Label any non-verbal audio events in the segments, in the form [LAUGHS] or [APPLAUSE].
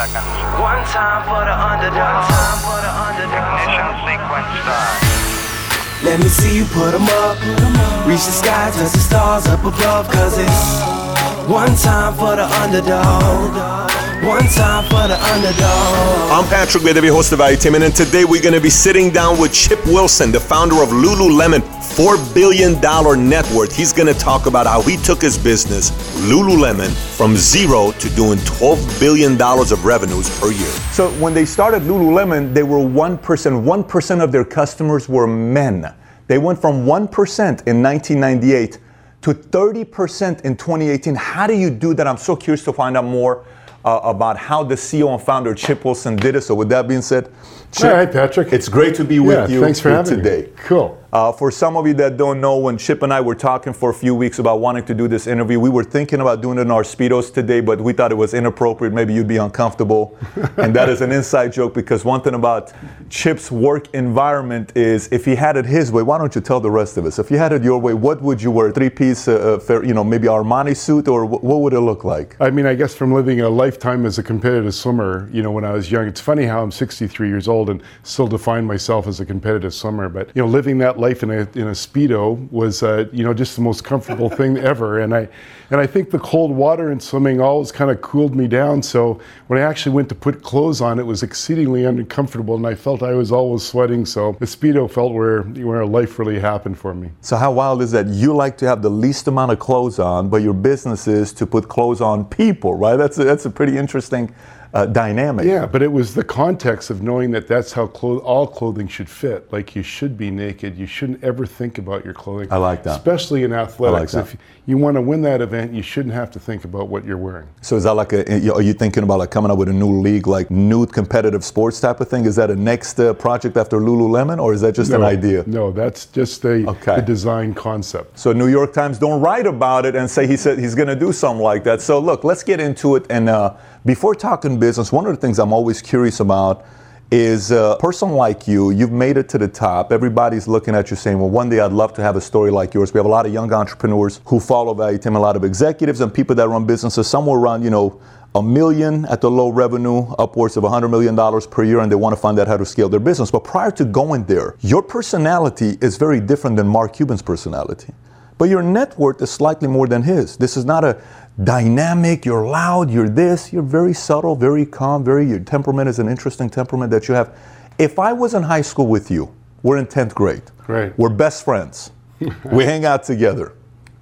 seconds. One time for the underdog. One time for the underdog. Ignition sequence start. Let me see you put 'em up. Reach the sky, touch the stars up above. Cause it's one time for the underdog. One time for the underdog. I'm Patrick Bet-David, host of Valuetainment, and today we're going to be sitting down with Chip Wilson, the founder of Lululemon, $4 billion net worth. He's going to talk about how he took his business, Lululemon, from zero to doing $12 billion of revenues per year. So when they started Lululemon, they were 1%. 1% of their customers were men. They went from 1% in 1998 to 30% in 2018. How do you do that? I'm so curious to find out more uh, about how the CEO and founder Chip Wilson did it. So, with that being said, Chip, All right, Patrick. it's great to be with Yeah, you thanks for having me. today. Cool. Uh, for some of you that don't know, when Chip and I were talking for a few weeks about wanting to do this interview, we were thinking about doing it in our Speedos today, but we thought it was inappropriate. Maybe you'd be uncomfortable. [LAUGHS] and that is an inside joke because one thing about Chip's work environment is if he had it his way, why don't you tell the rest of us? If you had it your way, what would you wear? Three piece, uh, uh, fair, you know, maybe Armani suit, or wh- what would it look like? I mean, I guess from living a lifetime as a competitive swimmer, you know, when I was young, it's funny how I'm 63 years old and still define myself as a competitive swimmer. But you know, living that life in a in a speedo was, uh, you know, just the most comfortable [LAUGHS] thing ever. And I and I think the cold water and swimming always kind of cooled me down. So when I actually went to put clothes on, it was exceedingly uncomfortable, and I felt I was always sweating. So the speedo felt where where life really happened for me. So how wild is that? You like to have the least amount of clothes on, but your business is to put clothes on people, right? That's a, that's a pretty interesting uh, dynamic. Yeah, but it was the context of knowing that that's how clo- all clothing should fit. Like you should be naked. You shouldn't ever think about your clothing. I like that. Especially in athletics. that. If you want to win that event, you shouldn't have to think about what you're wearing. So is that like a? Are you thinking about like coming up with a new league, like nude competitive sports type of thing? Is that a next uh, project after Lululemon, or is that just an idea? No, that's just the, Okay. the design concept. So New York Times don't write about it and say he said he's going to do something like that. So look, let's get into it. And uh, before talking business, one of the things I'm always curious about is uh, a person like you. You've made it to the top. Everybody's looking at you saying, "Well, one day I'd love to have a story like yours." We have a lot of young entrepreneurs who follow Valuetainment, a lot of executives and people that run businesses somewhere around, you know. A million at the low revenue, upwards of $100 million per year, and they want to find out how to scale their business. But prior to going there, your personality is very different than Mark Cuban's personality but your net worth is slightly more than his. This is not a dynamic, you're loud, you're this, you're very subtle, very calm, very, your temperament is an interesting temperament that you have. If I was in high school with you, we're in 10th grade. Right. We're best friends. [LAUGHS] we hang out together.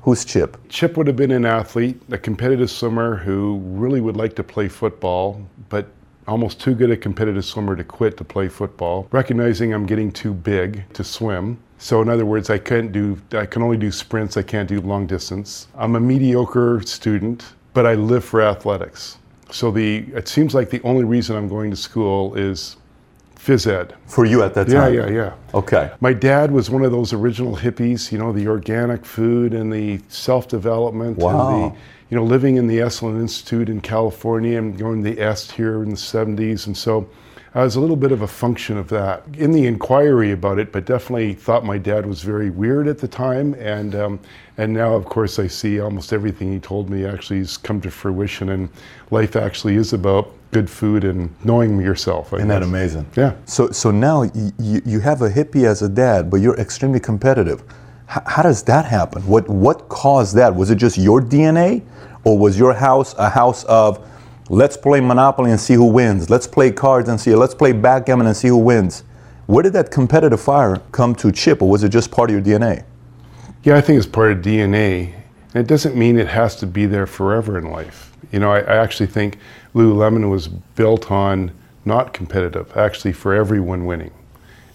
Who's Chip? Chip would have been an athlete, a competitive swimmer who really would like to play football, but almost too good a competitive swimmer to quit to play football, recognizing I'm getting too big to swim. So in other words, I can't do I can only do sprints, I can't do long distance. I'm a mediocre student, but I live for athletics. So the it seems like the only reason I'm going to school is phys ed. For you at that Yeah, time? yeah, yeah. Yeah. Okay. My dad was one of those original hippies, you know, the organic food and the self-development Wow. and the, you know, living in the Esalen Institute in California and going to the Est here in the 70s. And so I was a little bit of a function of that in the inquiry about it, but definitely thought my dad was very weird at the time. And, um, and now, of course, I see almost everything he told me actually has come to fruition. And life actually is about good food and knowing yourself. I Isn't that amazing? Yeah. So, so now y- y- you have a hippie as a dad, but you're extremely competitive. H- how does that happen? What, what caused that? Was it just your DNA? Or was your house a house of, let's play Monopoly and see who wins, let's play cards and see, let's play backgammon and see who wins? Where did that competitive fire come to Chip, or was it just part of your DNA? Yeah, I think it's part of DNA. And it doesn't mean it has to be there forever in life. You know, I, I actually think Lululemon was built on not competitive, actually for everyone winning,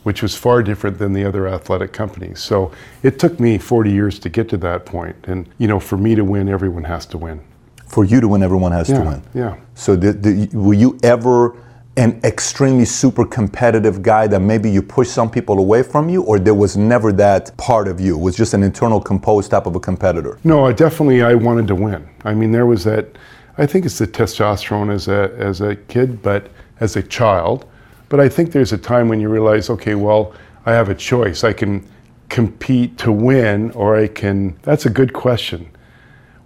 which was far different than the other athletic companies. So it took me 40 years to get to that point. And, you know, for me to win, everyone has to win. For you to win, everyone has to win. yeah. So, did, did, were you ever an extremely super competitive guy that maybe you pushed some people away from you, or there was never that part of you? It was just an internal composed type of a competitor? No, I definitely I wanted to win. I mean, there was that. I think it's the testosterone as a as a kid, but as a child. But I think there's a time when you realize, okay, well, I have a choice. I can compete to win, or I can. That's a good question.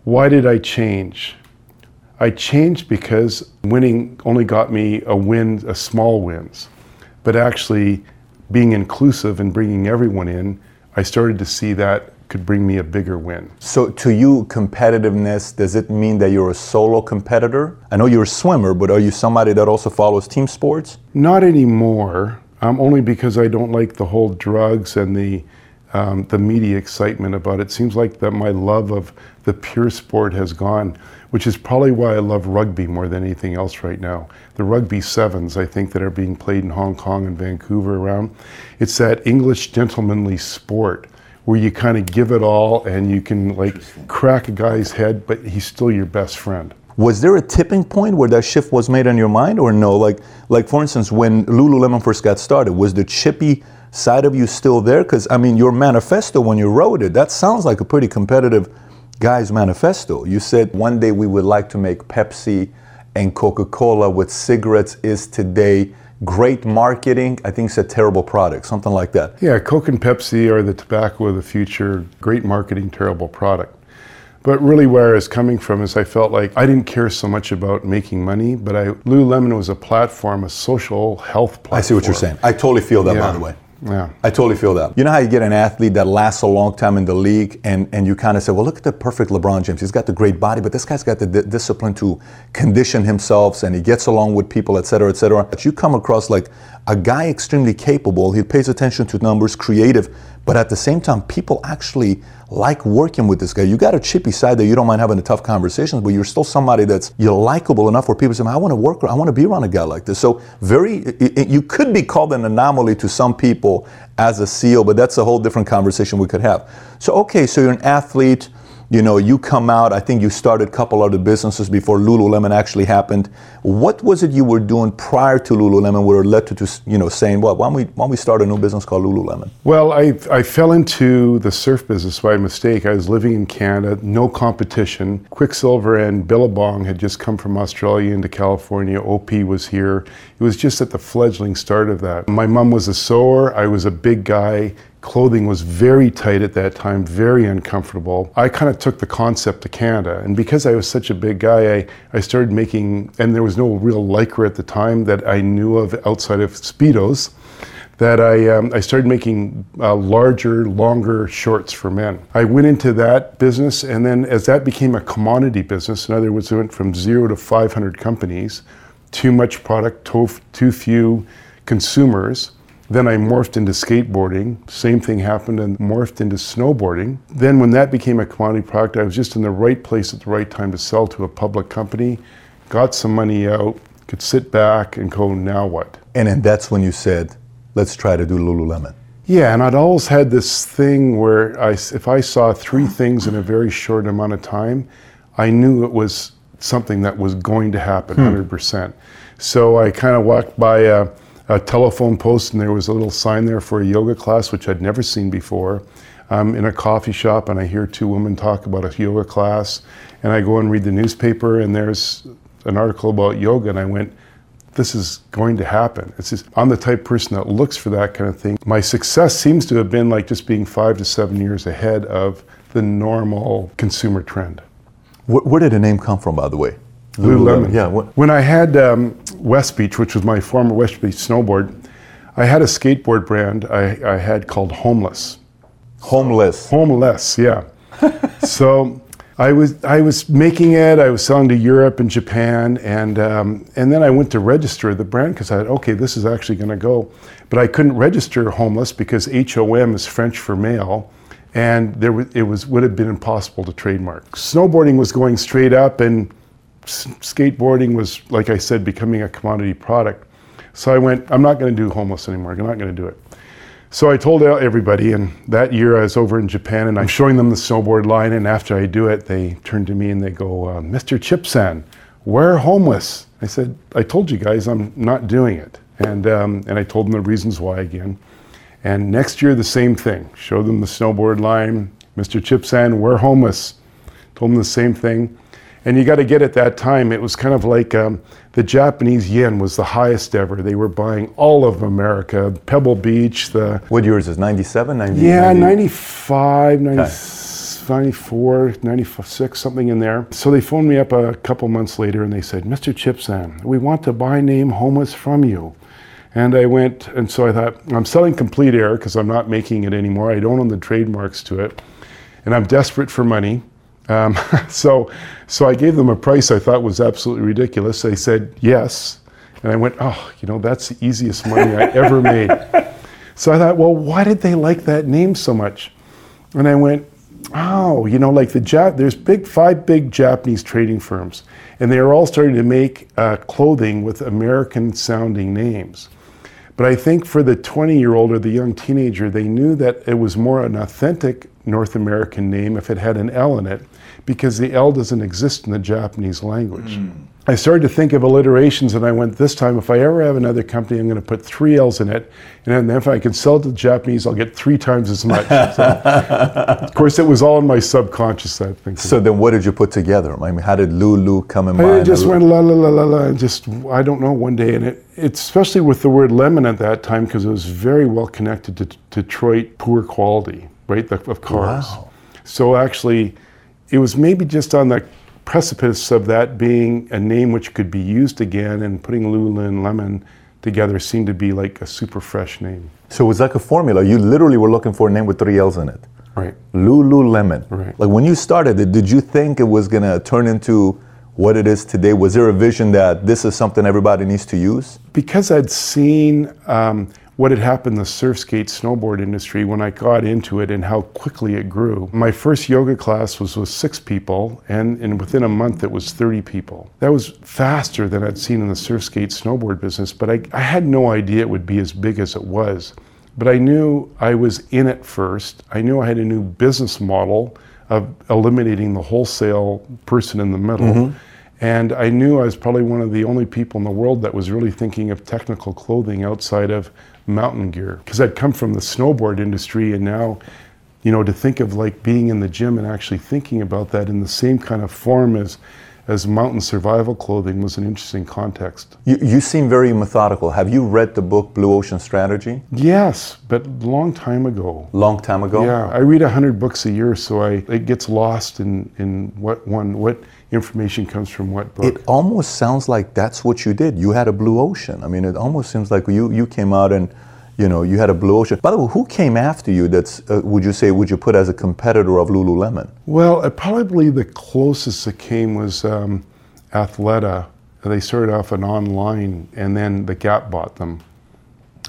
Why did I change? I changed because winning only got me a win, a small wins, but actually being inclusive and bringing everyone in, I started to see that could bring me a bigger win. So, to you, competitiveness, does it mean that you're a solo competitor? I know you're a swimmer, but are you somebody that also follows team sports? Not anymore, um, only because I don't like the whole drugs and the, um, the media excitement about it. Seems like that my love of the pure sport has gone, which is probably why I love rugby more than anything else right now. The rugby sevens, I think, that are being played in Hong Kong and Vancouver around, it's that English gentlemanly sport where you kind of give it all and you can like crack a guy's head, but he's still your best friend. Was there a tipping point where that shift was made in your mind, or no? Like, like for instance, when Lululemon first got started, was the chippy side of you still there? Because I mean, your manifesto when you wrote it, that sounds like a pretty competitive guy's manifesto. You said one day we would like to make Pepsi and Coca-Cola with cigarettes is today great marketing. I think it's a terrible product, something like that. Yeah, Coke and Pepsi are the tobacco of the future. Great marketing, terrible product. But really, where I was coming from is I felt like I didn't care so much about making money, but I, Lululemon was a platform, a social health platform. I see what you're saying. I totally feel that, Yeah. by the way. Yeah. I totally feel that. You know how you get an athlete that lasts a long time in the league, and, and you kind of say, well, look at the perfect LeBron James. He's got the great body, but this guy's got the di- discipline to condition himself, and he gets along with people, et cetera, et cetera. But you come across like a guy extremely capable. He pays attention to numbers, creative, but at the same time, people actually like working with this guy. You got a chippy side that you don't mind having the tough conversations, but you're still somebody that's you're likable enough where people say, "I want to work. I want to be around a guy like this." So very, it, it- you could be called an anomaly to some people as a CEO, but that's a whole different conversation we could have. So okay, so you're an athlete. You know, you come out. I think you started a couple other businesses before Lululemon actually happened. What was it you were doing prior to Lululemon, where it led to, to you know saying, "Well, why don't we why don't we start a new business called Lululemon?" Well, I, I fell into the surf business by mistake. I was living in Canada, no competition. Quiksilver and Billabong had just come from Australia into California. OP was here. It was just at the fledgling start of that. My mom was a sewer. I was a big guy. Clothing was very tight at that time, very uncomfortable. I kind of took the concept to Canada. And because I was such a big guy, I, I started making, and there was no real Lycra at the time that I knew of outside of Speedos that I, um, I started making uh, larger, longer shorts for men. I went into that business, and then as that became a commodity business, in other words, it went from zero to 500 companies, too much product, too, too few consumers. Then I morphed into skateboarding. Same thing happened and morphed into snowboarding. Then, when that became a commodity product, I was just in the right place at the right time to sell to a public company, got some money out, could sit back and go, now what? And then that's when you said, "Let's try to do Lululemon." Yeah, and I'd always had this thing where I, if I saw three things in a very short amount of time, I knew it was something that was going to happen hmm. 100%. So I kind of walked by a, a telephone post and there was a little sign there for a yoga class, which I'd never seen before. I'm in a coffee shop and I hear two women talk about a yoga class. And I go and read the newspaper and there's an article about yoga. And I went, this is going to happen. It's just, I'm the type of person that looks for that kind of thing. My success seems to have been like just being five to seven years ahead of the normal consumer trend. Where did the name come from, by the way? Lululemon. Yeah. When I had um, West Beach, which was my former West Beach snowboard, I had a skateboard brand I, I had called Homeless. homeless. Homeless, yeah. [LAUGHS] so I was I was making it. I was selling to Europe and Japan, and um, and then I went to register the brand because I thought, okay, this is actually going to go, but I couldn't register homeless because HOM is French for male, and there was, it was would have been impossible to trademark. Snowboarding was going straight up, and skateboarding was, like I said, becoming a commodity product. So I went, I'm not going to do homeless anymore. I'm not going to do it. So I told everybody, and that year I was over in Japan and I'm showing them the snowboard line. And after I do it, they turn to me and they go, uh, Mr. Chipsan, we're homeless. I said, I told you guys I'm not doing it. And, um, and I told them the reasons why again. And next year, the same thing. Show them the snowboard line. Mr. Chipsan, we're homeless. Told them the same thing. And you got to get at that time, it was kind of like um, the Japanese yen was the highest ever. They were buying all of America, Pebble Beach, the What year is this? 97, 90? yeah, 90? 95, 94, 96, something in there. So they phoned me up a couple months later and they said, Mr. Chipsan, we want to buy name Homeless from you. And I went, and so I thought, I'm selling Complete Air because I'm not making it anymore. I don't own the trademarks to it. And I'm desperate for money. Um, [LAUGHS] so, so I gave them a price I thought was absolutely ridiculous. They said yes. And I went, oh, you know, that's the easiest money I ever made. [LAUGHS] So I thought, well, why did they like that name so much? And I went, oh, you know, like the Jap, there's big, five big Japanese trading firms, and they are all starting to make uh, clothing with American sounding names. But I think for the 20 year old or the young teenager, they knew that it was more an authentic North American name if it had an L in it, because the L doesn't exist in the Japanese language. Mm. I started to think of alliterations, and I went, this time, if I ever have another company, I'm going to put three L's in it. And then if I can sell it to the Japanese, I'll get three times as much. [LAUGHS] So, of course, it was all in my subconscious, I think. So then what did you put together? I mean, how did Lulu come in mind? I just went la la la la la, and just, I don't know, one day. And it, it especially with the word lemon at that time, because it was very well connected to Detroit poor quality, right, of cars. Wow. So actually, it was maybe just on the precipice of that being a name which could be used again and putting Lulu and Lemon together seemed to be like a super fresh name. So it was like a formula. You literally were looking for a name with three L's in it. Right. Lululemon. Right. Like when you started it, did you think it was going to turn into what it is today? Was there a vision that this is something everybody needs to use? Because I'd seen um, what had happened the surf skate snowboard industry when I got into it and how quickly it grew. My first yoga class was with six people, and, and within a month it was 30 people. That was faster than I'd seen in the surf skate snowboard business, but I, I had no idea it would be as big as it was. But I knew I was in it first. I knew I had a new business model of eliminating the wholesale person in the middle. Mm-hmm. And I knew I was probably one of the only people in the world that was really thinking of technical clothing outside of mountain gear because I'd come from the snowboard industry and now you know to think of like being in the gym and actually thinking about that in the same kind of form as as mountain survival clothing was an interesting context. You, you seem very methodical. Have you read the book Blue Ocean Strategy? Yes, but long time ago. Long time ago? Yeah, I read 100 books a year, so I it gets lost in, in what one, what information comes from what book. It almost sounds like that's what you did. You had a blue ocean. I mean, it almost seems like you, you came out and, you know, you had a blue ocean. By the way, who came after you that's, uh, would you say, would you put as a competitor of Lululemon? Well, uh, probably the closest that came was um, Athleta. They started off an online and then the Gap bought them.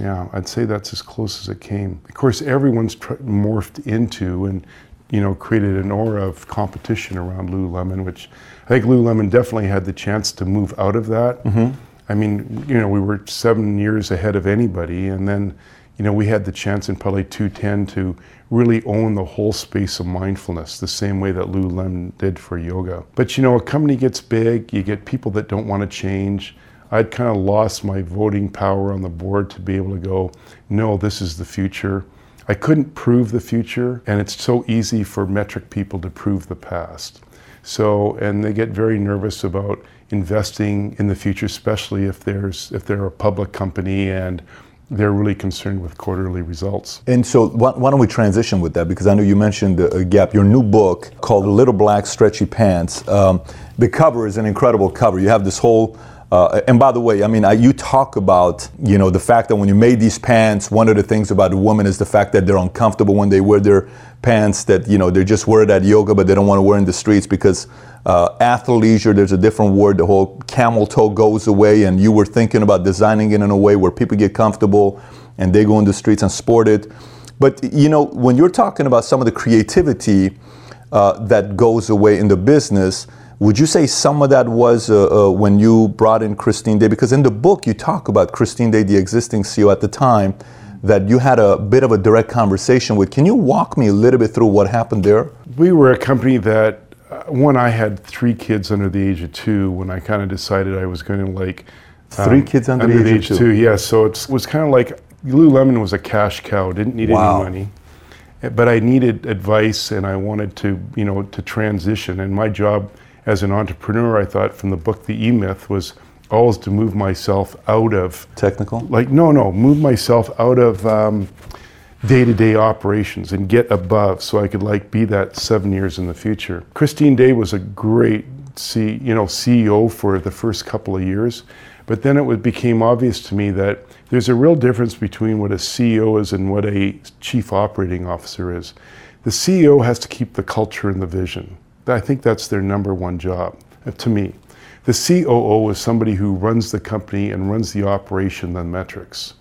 Yeah, I'd say that's as close as it came. Of course, everyone's tr- morphed into and you know, created an aura of competition around Lululemon, which I think Lululemon definitely had the chance to move out of that. Mm-hmm. I mean, you know, we were seven years ahead of anybody, and then, you know, we had the chance in probably 210 to really own the whole space of mindfulness, the same way that Lululemon did for yoga. But you know, a company gets big, you get people that don't want to change. I'd kind of lost my voting power on the board to be able to go, no, this is the future. I couldn't prove the future, and it's so easy for metric people to prove the past. So, and they get very nervous about investing in the future, especially if there's if they're a public company and they're really concerned with quarterly results. And so, why, why don't we transition with that? Because I know you mentioned uh, Gap, your new book called Little Black Stretchy Pants. Um, the cover is an incredible cover. You have this whole uh, and by the way, I mean, I, you talk about, you know, the fact that when you made these pants, one of the things about the women is the fact that they're uncomfortable when they wear their pants that, you know, they just wear it at yoga, but they don't want to wear in the streets because uh, athleisure, there's a different word, the whole camel toe goes away, and you were thinking about designing it in a way where people get comfortable and they go in the streets and sport it. But, you know, when you're talking about some of the creativity uh, that goes away in the business, would you say some of that was uh, uh, when you brought in Christine Day? Because in the book you talk about Christine Day, the existing CEO at the time, that you had a bit of a direct conversation with. Can you walk me a little bit through what happened there? We were a company that, uh, when I had three kids under the age of two, when I kind of decided I was going to like. Um, three kids under, under the age, of two? Yeah, so it was kind of like Lululemon was a cash cow, didn't need wow. any money but I needed advice and I wanted to, you know, to transition. And my job as an entrepreneur, I thought from the book The E Myth was always to move myself out of technical. Like no, no, move myself out of um, day-to-day operations and get above so I could like be that seven years in the future. Christine Day was a great C, you know, CEO for the first couple of years, but then it became obvious to me that there's a real difference between what a CEO is and what a chief operating officer is. The CEO has to keep the culture and the vision. I think that's their number one job, uh, to me. The COO is somebody who runs the company and runs the operation, the metrics.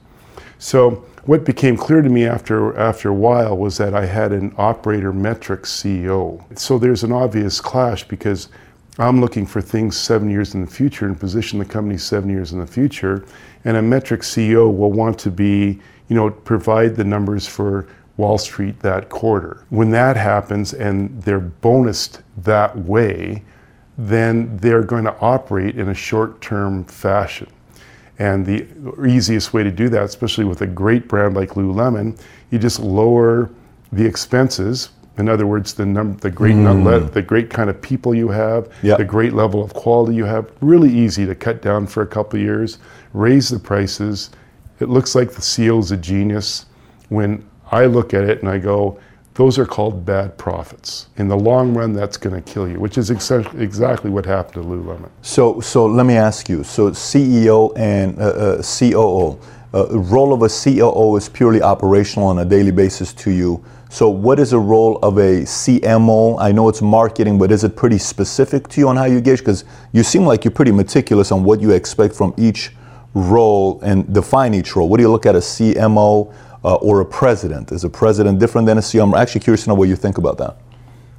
So what became clear to me after after a while was that I had an operator metrics CEO. So there's an obvious clash because I'm looking for things seven years in the future and position the company seven years in the future. And a metric CEO will want to be, you know, provide the numbers for Wall Street that quarter. When that happens and they're bonused that way, then they're going to operate in a short term fashion. And the easiest way to do that, especially with a great brand like Lululemon, you just lower the expenses. In other words, the num- the great mm. the great kind of people you have, yep. the great level of quality you have. Really easy to cut down for a couple years, raise the prices. It looks like the CEO is a genius. When I look at it and I go, those are called bad profits. In the long run, that's going to kill you, which is ex- exactly what happened to Lululemon. So, so let me ask you. So, CEO and uh, uh, COO, uh, role of a COO is purely operational on a daily basis to you. So, what is the role of a CMO? I know it's marketing, but is it pretty specific to you on how you gauge? Because you seem like you're pretty meticulous on what you expect from each role and define each role. What do you look at a CMO? Uh, or a president? Is a president different than a CEO? I'm actually curious to know what you think about that.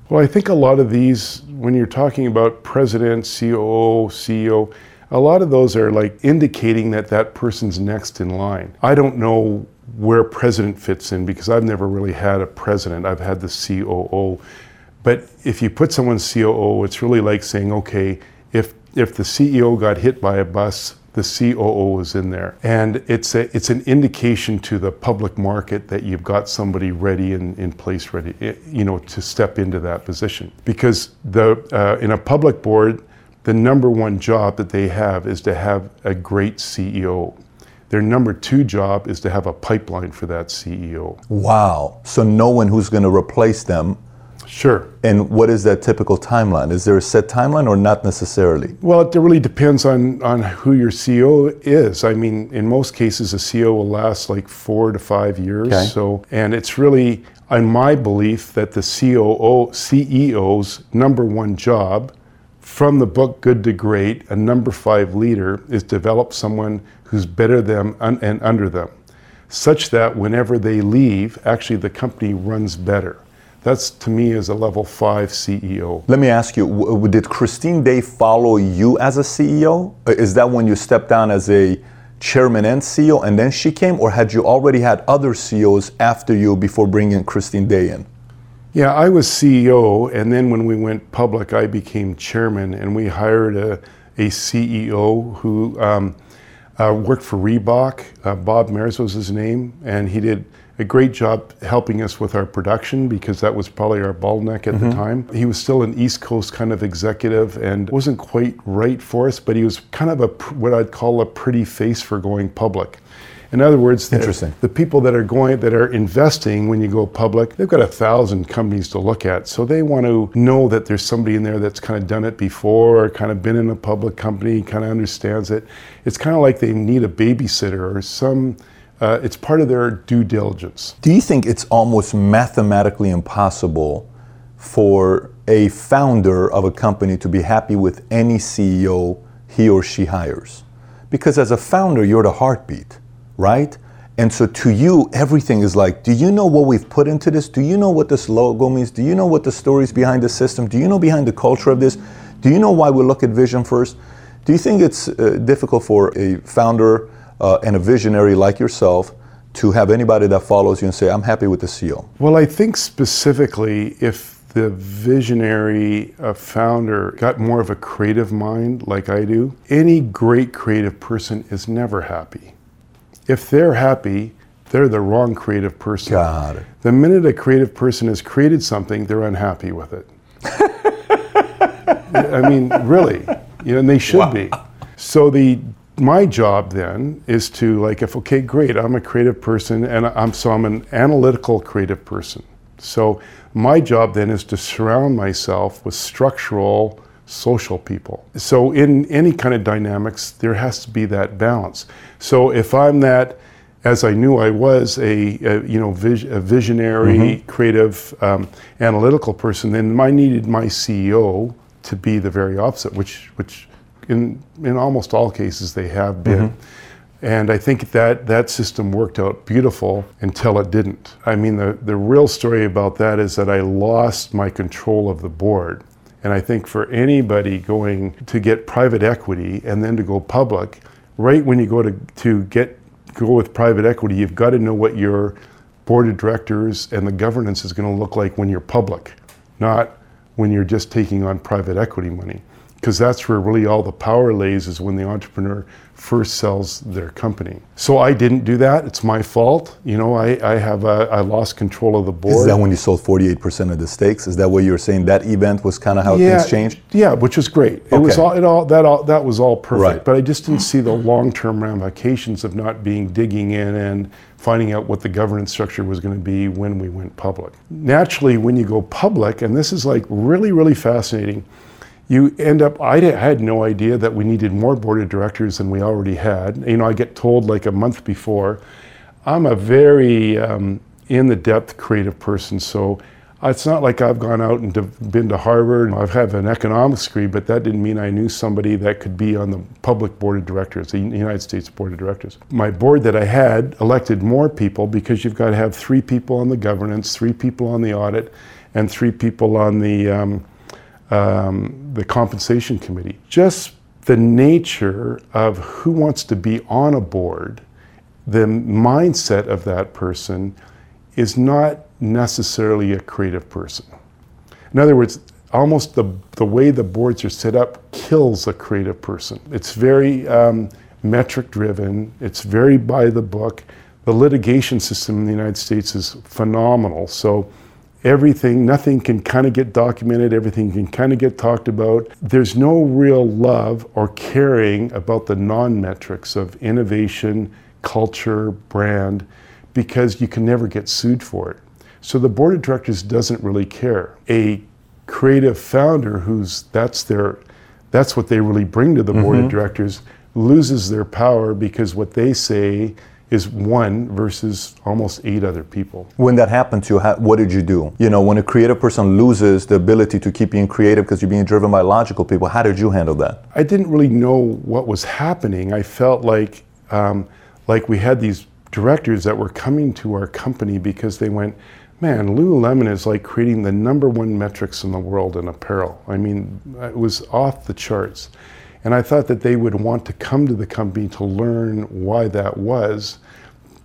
Well, I think a lot of these, when you're talking about president, COO, CEO, a lot of those are like indicating that that person's next in line. I don't know where president fits in because I've never really had a president. I've had the COO. But if you put someone COO, it's really like saying, okay, if if the CEO got hit by a bus, the COO is in there. And it's, a, it's an indication to the public market that you've got somebody ready and in place ready, eh, you know, to step into that position. Because the, uh, in a public board, the number one job that they have is to have a great CEO. Their number two job is to have a pipeline for that CEO. Wow. So no one who's going to replace them Sure. And what is that typical timeline? Is there a set timeline or not necessarily? Well, it really depends on, on who your CEO is. I mean, in most cases, a CEO will last like four to five years. Okay. So, and it's really, in my belief, that the COO, CEO's number one job from the book Good to Great, a number five leader, is develop someone who's better than and under them, such that whenever they leave, actually the company runs better. That's to me is a level five CEO. Let me ask you: w- Did Christine Day follow you as a CEO? Uh, is that when you stepped down as a chairman and CEO, and then she came, or had you already had other CEOs after you before bringing Christine Day in? Yeah, I was CEO, and then when we went public, I became chairman, and we hired a, a CEO who um, uh, worked for Reebok. Uh, Bob Meers was his name, and he did a great job helping us with our production because that was probably our bottleneck at mm-hmm. the time. He was still an East Coast kind of executive and wasn't quite right for us, but he was kind of a what I'd call a pretty face for going public. In other words, Interesting. The, the, people that are going that are investing when you go public, they've got a thousand companies to look at. So they want to know that there's somebody in there that's kind of done it before or kind of been in a public company, kind of understands it. It's kind of like they need a babysitter or some uh, it's part of their due diligence. Do you think it's almost mathematically impossible for a founder of a company to be happy with any CEO he or she hires? Because as a founder, you're the heartbeat, right? And so to you, everything is like, do you know what we've put into this? Do you know what this logo means? Do you know what the stories behind the system? Do you know behind the culture of this? Do you know why we look at vision first? Do you think it's uh, difficult for a founder uh, and a visionary like yourself to have anybody that follows you and say, I'm happy with the CEO? Well, I think specifically if the visionary uh, founder got more of a creative mind like I do, any great creative person is never happy. If they're happy, they're the wrong creative person. Got it. The minute a creative person has created something, they're unhappy with it. [LAUGHS] I mean, really, you know, and they should wow. be. So the my job then is to like if okay great i'm a creative person and i'm so i'm an analytical creative person. So my job then is to surround myself with structural social people. So in any kind of dynamics there has to be that balance. So if i'm that as i knew i was a, a you know vis- a visionary mm-hmm. creative um, analytical person then i needed my ceo to be the very opposite which which in in almost all cases they have been. Mm-hmm. And I think that that system worked out beautiful until it didn't. I mean, the, the real story about that is that I lost my control of the board. And I think for anybody going to get private equity and then to go public, right when you go to, to get go with private equity, you've got to know what your board of directors and the governance is going to look like when you're public, not when you're just taking on private equity money because that's where really all the power lays is when the entrepreneur first sells their company. So I didn't do that. It's my fault. You know, I, I have a, I lost control of the board. Is that when you sold 48% of the stakes? Is that what you were saying? That event was kind of how yeah, things changed? Yeah, which was great. It okay. was all, it all, that all, that was all perfect. Right. But I just didn't see the long-term ramifications of not being digging in and finding out what the governance structure was going to be when we went public. Naturally, when you go public, and this is like really, really fascinating, you end up I had no idea that we needed more board of directors than we already had. You know i get told like a month before i'm a very um, in the depth creative person so it's not like i've gone out and been to harvard i've had an economics degree but that didn't mean i knew somebody that could be on the public board of directors the united states board of directors. My board that i had elected more people because you've got to have three people on the governance three people on the audit and three people on the um, um, the compensation committee. Just the nature of who wants to be on a board, the mindset of that person is not necessarily a creative person. In other words, almost the, the way the boards are set up kills a creative person. It's very um, metric driven, it's very by the book. The litigation system in the United States is phenomenal. So everything, nothing can kind of get documented, everything can kind of get talked about. There's no real love or caring about the non metrics of innovation, culture, brand, because you can never get sued for it. So the board of directors doesn't really care. A creative founder who's that's their that's what they really bring to the board mm-hmm. of directors loses their power because what they say is one versus almost eight other people. When that happened to you, how, what did you do? You know, when a creative person loses the ability to keep being creative because you're being driven by logical people, how did you handle that? I didn't really know what was happening. I felt like, um, like we had these directors that were coming to our company because they went, man, Lululemon is like creating the number one metrics in the world in apparel. I mean, it was off the charts. And I thought that they would want to come to the company to learn why that was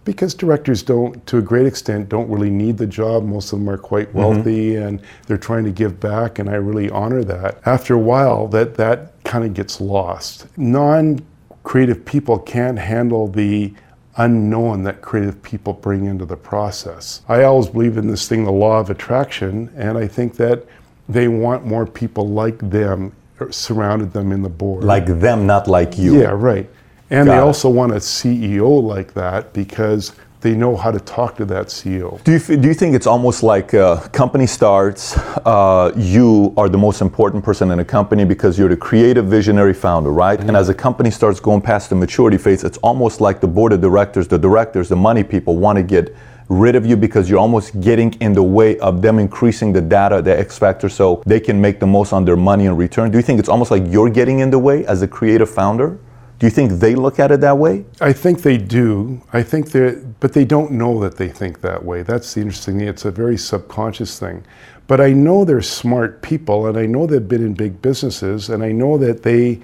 because directors don't, to a great extent, don't really need the job. Most of them are quite mm-hmm. wealthy mm-hmm. and they're trying to give back, and I really honor that. After a while, that, that kind of gets lost. Non creative people can't handle the unknown that creative people bring into the process. I always believe in this thing, the law of attraction, and I think that they want more people like them surrounded them in the board. Like them, not like you. Yeah, right. And Got they also want a CEO like that because they know how to talk to that CEO. Do you, do you think it's almost like a company starts, uh, you are the most important person in a company because you're the creative visionary founder, right? Mm-hmm. And as a company starts going past the maturity phase, it's almost like the board of directors, the directors, the money people want to get rid of you because you're almost getting in the way of them increasing the data, the X factor, so they can make the most on their money in return? Do you think it's almost like you're getting in the way as a creative founder? Do you think they look at it that way? I think they do. I think they but they don't know that they think that way. That's the interesting thing. It's a very subconscious thing. But I know they're smart people, and I know they've been in big businesses, and I know that they,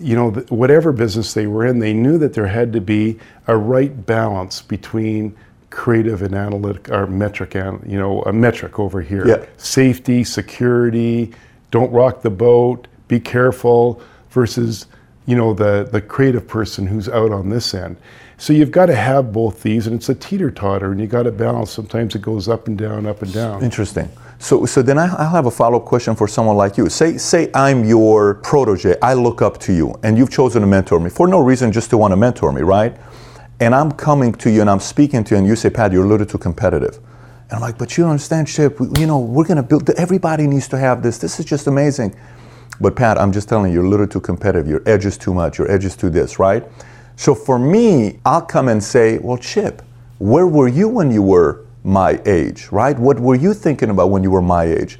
you know, whatever business they were in, they knew that there had to be a right balance between creative and analytic or metric and you know a metric over here yeah. safety security don't rock the boat be careful versus you know, the, the creative person who's out on this end. So you've got to have both these, and it's a teeter totter, and you got to balance. Sometimes it goes up and down, up and down. Interesting. So, so then I, I'll have a follow up question for someone like you. Say, say I'm your protege. I look up to you, and you've chosen to mentor me for no reason, just to want to mentor me, right? And I'm coming to you and I'm speaking to you, and you say, Pat, you're a little too competitive. And I'm like, but you don't understand, Chip. You know, we're going to build. Everybody needs to have this. This is just amazing. But Pat, I'm just telling you, you're a little too competitive. Your edge is too much. Your edge is too this, right? So for me, I'll come and say, well, Chip, where were you when you were my age, right? What were you thinking about when you were my age?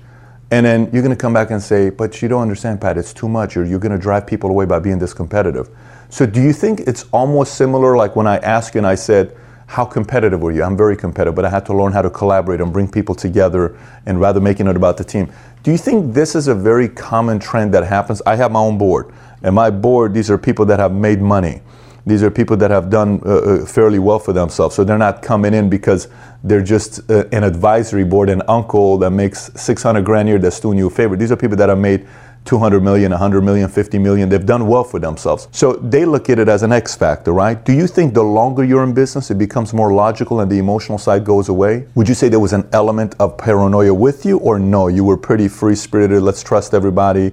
And then you're going to come back and say, but you don't understand, Pat, it's too much. You're, you're going to drive people away by being this competitive. So do you think it's almost similar like when I asked you and I said, how competitive were you? I'm very competitive, but I had to learn how to collaborate and bring people together and rather making it about the team. Do you think this is a very common trend that happens? I have my own board, and my board, these are people that have made money. These are people that have done uh, uh, fairly well for themselves. So they're not coming in because they're just uh, an advisory board, an uncle that makes 600 grand a year that's doing you a favor. These are people that have made 200 million, 100 million, 50 million. They've done well for themselves. So they look at it as an X factor, right? Do you think the longer you're in business, it becomes more logical and the emotional side goes away? Would you say there was an element of paranoia with you, or no? You were pretty free spirited. Let's trust everybody.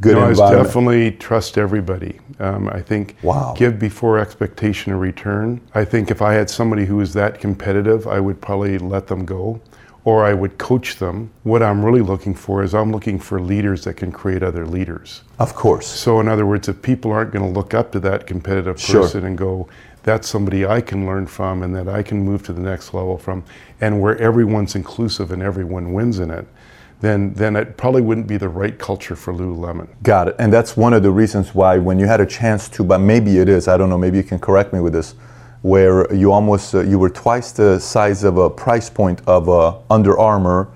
Good no, environment. definitely trust everybody. Um, I think wow. give before expectation a return. I think if I had somebody who was that competitive, I would probably let them go or I would coach them. What I'm really looking for is I'm looking for leaders that can create other leaders. Of course. So, in other words, if people aren't going to look up to that competitive person sure. and go, that's somebody I can learn from and that I can move to the next level from, and where everyone's inclusive and everyone wins in it, then then it probably wouldn't be the right culture for Lululemon. Got it. And that's one of the reasons why when you had a chance to, but maybe it is, I don't know, maybe you can correct me with this where you almost uh, you were twice the size of a price point of uh, Under Armour,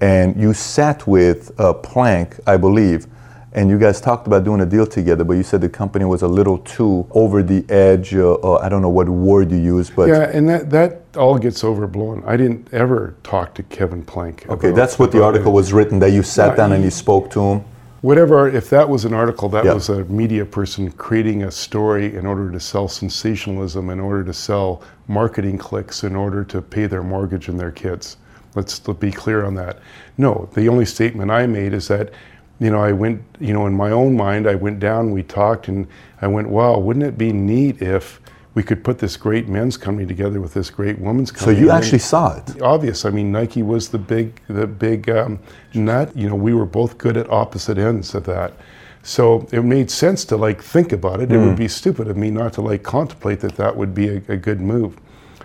and you sat with uh, Plank, I believe, and you guys talked about doing a deal together. But you said the company was a little too over the edge. Uh, uh, I don't know what word you used, but yeah, and that that all gets overblown. I didn't ever talk to Kevin Plank. Okay, about, that's what the article was written. That you sat down and you spoke to him whatever if that was an article that yep. was a media person creating a story in order to sell sensationalism in order to sell marketing clicks in order to pay their mortgage and their kids let's be clear on that no the only statement i made is that you know i went you know in my own mind i went down we talked and i went wow wouldn't it be neat if we could put this great men's company together with this great women's company. So you actually saw it. Obvious. I mean, Nike was the big, the big um, nut. You know, we were both good at opposite ends of that. So it made sense to like think about it. Mm. It would hmm. be stupid of me not to like contemplate that that would be a, a good move.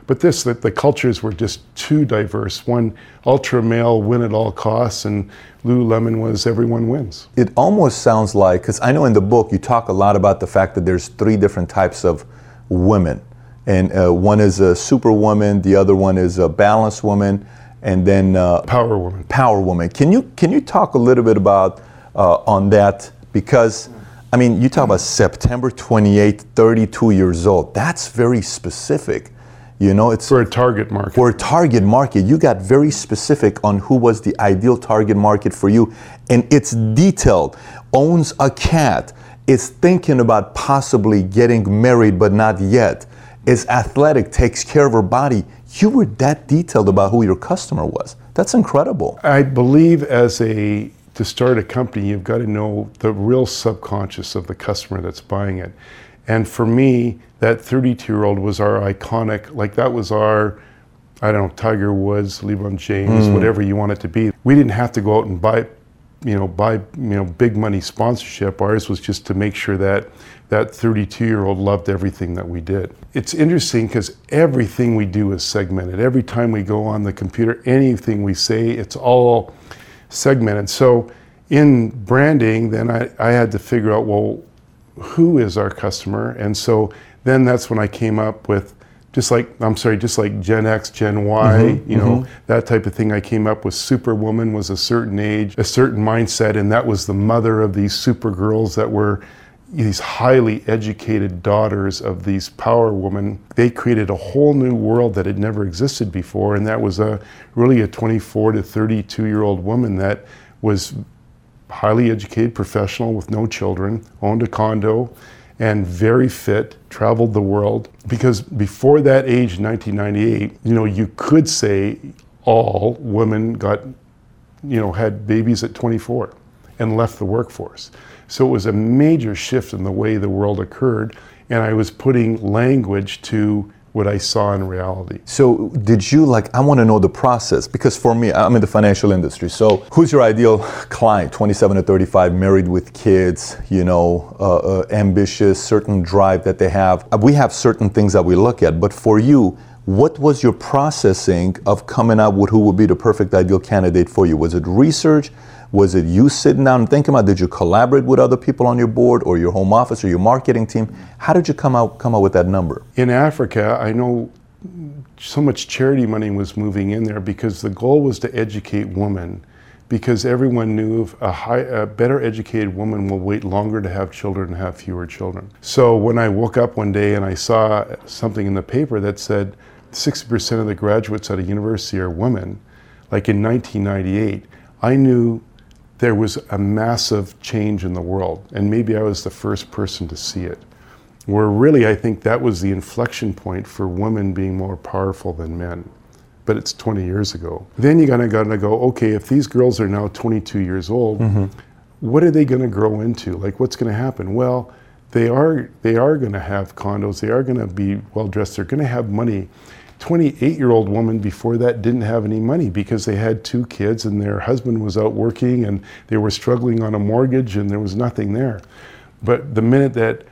But this, that the cultures were just too diverse. One ultra male win at all costs, and Lululemon was everyone wins. It almost sounds like because I know in the book you talk a lot about the fact that there's three different types of women. And uh, one is a superwoman, the other one is a balanced woman, and then uh, power woman. Power woman. Can you can you talk a little bit about uh, on that because I mean you talk about September 28, 32 years old. That's very specific. You know, it's for a target market. For a target market, you got very specific on who was the ideal target market for you, and it's detailed. Owns a cat, is thinking about possibly getting married but not yet, is athletic, takes care of her body. You were that detailed about who your customer was. That's incredible. I believe as a to start a company, you've got to know the real subconscious of the customer that's buying it. And for me, that 32 year old was our iconic, like that was our, I don't know, Tiger Woods, LeBron James, mm. whatever you want it to be. We didn't have to go out and buy you know, buy you know big money sponsorship. Ours was just to make sure that that 32 year old loved everything that we did. It's interesting because everything we do is segmented. Every time we go on the computer, anything we say, it's all segmented. So in branding, then I, I had to figure out well, who is our customer, and so then that's when I came up with just like I'm sorry, just like Gen X, Gen Y, mm-hmm, you know, mm-hmm. that type of thing. I came up with Superwoman was a certain age, a certain mindset, and that was the mother of these super girls that were these highly educated daughters of these power women. They created a whole new world that had never existed before, and that was a really a 24 to 32 year old woman that was highly educated professional with no children, owned a condo and very fit, traveled the world. Because before that age, 1998, you know, you could say all women got, you know, had babies at 24 and left the workforce. So it was a major shift in the way the world occurred, and I was putting language to what I saw in reality. So, did you like? I want to know the process because for me, I'm in the financial industry. So, who's your ideal client? 27 to 35, married with kids, you know, uh, uh, ambitious, certain drive that they have. Uh, we have certain things that we look at, but for you, what was your processing of coming up with who would be the perfect ideal candidate for you? Was it research? Was it you sitting down and thinking about? Did you collaborate with other people on your board or your home office or your marketing team? How did you come out come out with that number? In Africa, I know so much charity money was moving in there because the goal was to educate women because everyone knew a, high, a better educated woman will wait longer to have children and have fewer children. So when I woke up one day and I saw something in the paper that said 60% of the graduates at a university are women, like in 1998, I knew there was a massive change in the world. And maybe I was the first person to see it. Where really, I think that was the inflection point for women being more powerful than men. But it's 20 years ago. Then you gotta, gotta go, okay, if these girls are now 22 years old, mm-hmm. what are they gonna grow into? Like, what's gonna happen? Well, they are, they are gonna have condos, they are gonna be well dressed, they're gonna have money. 28 year old woman before that didn't have any money because they had two kids and their husband was out working and they were struggling on a mortgage and there was nothing there. But the minute that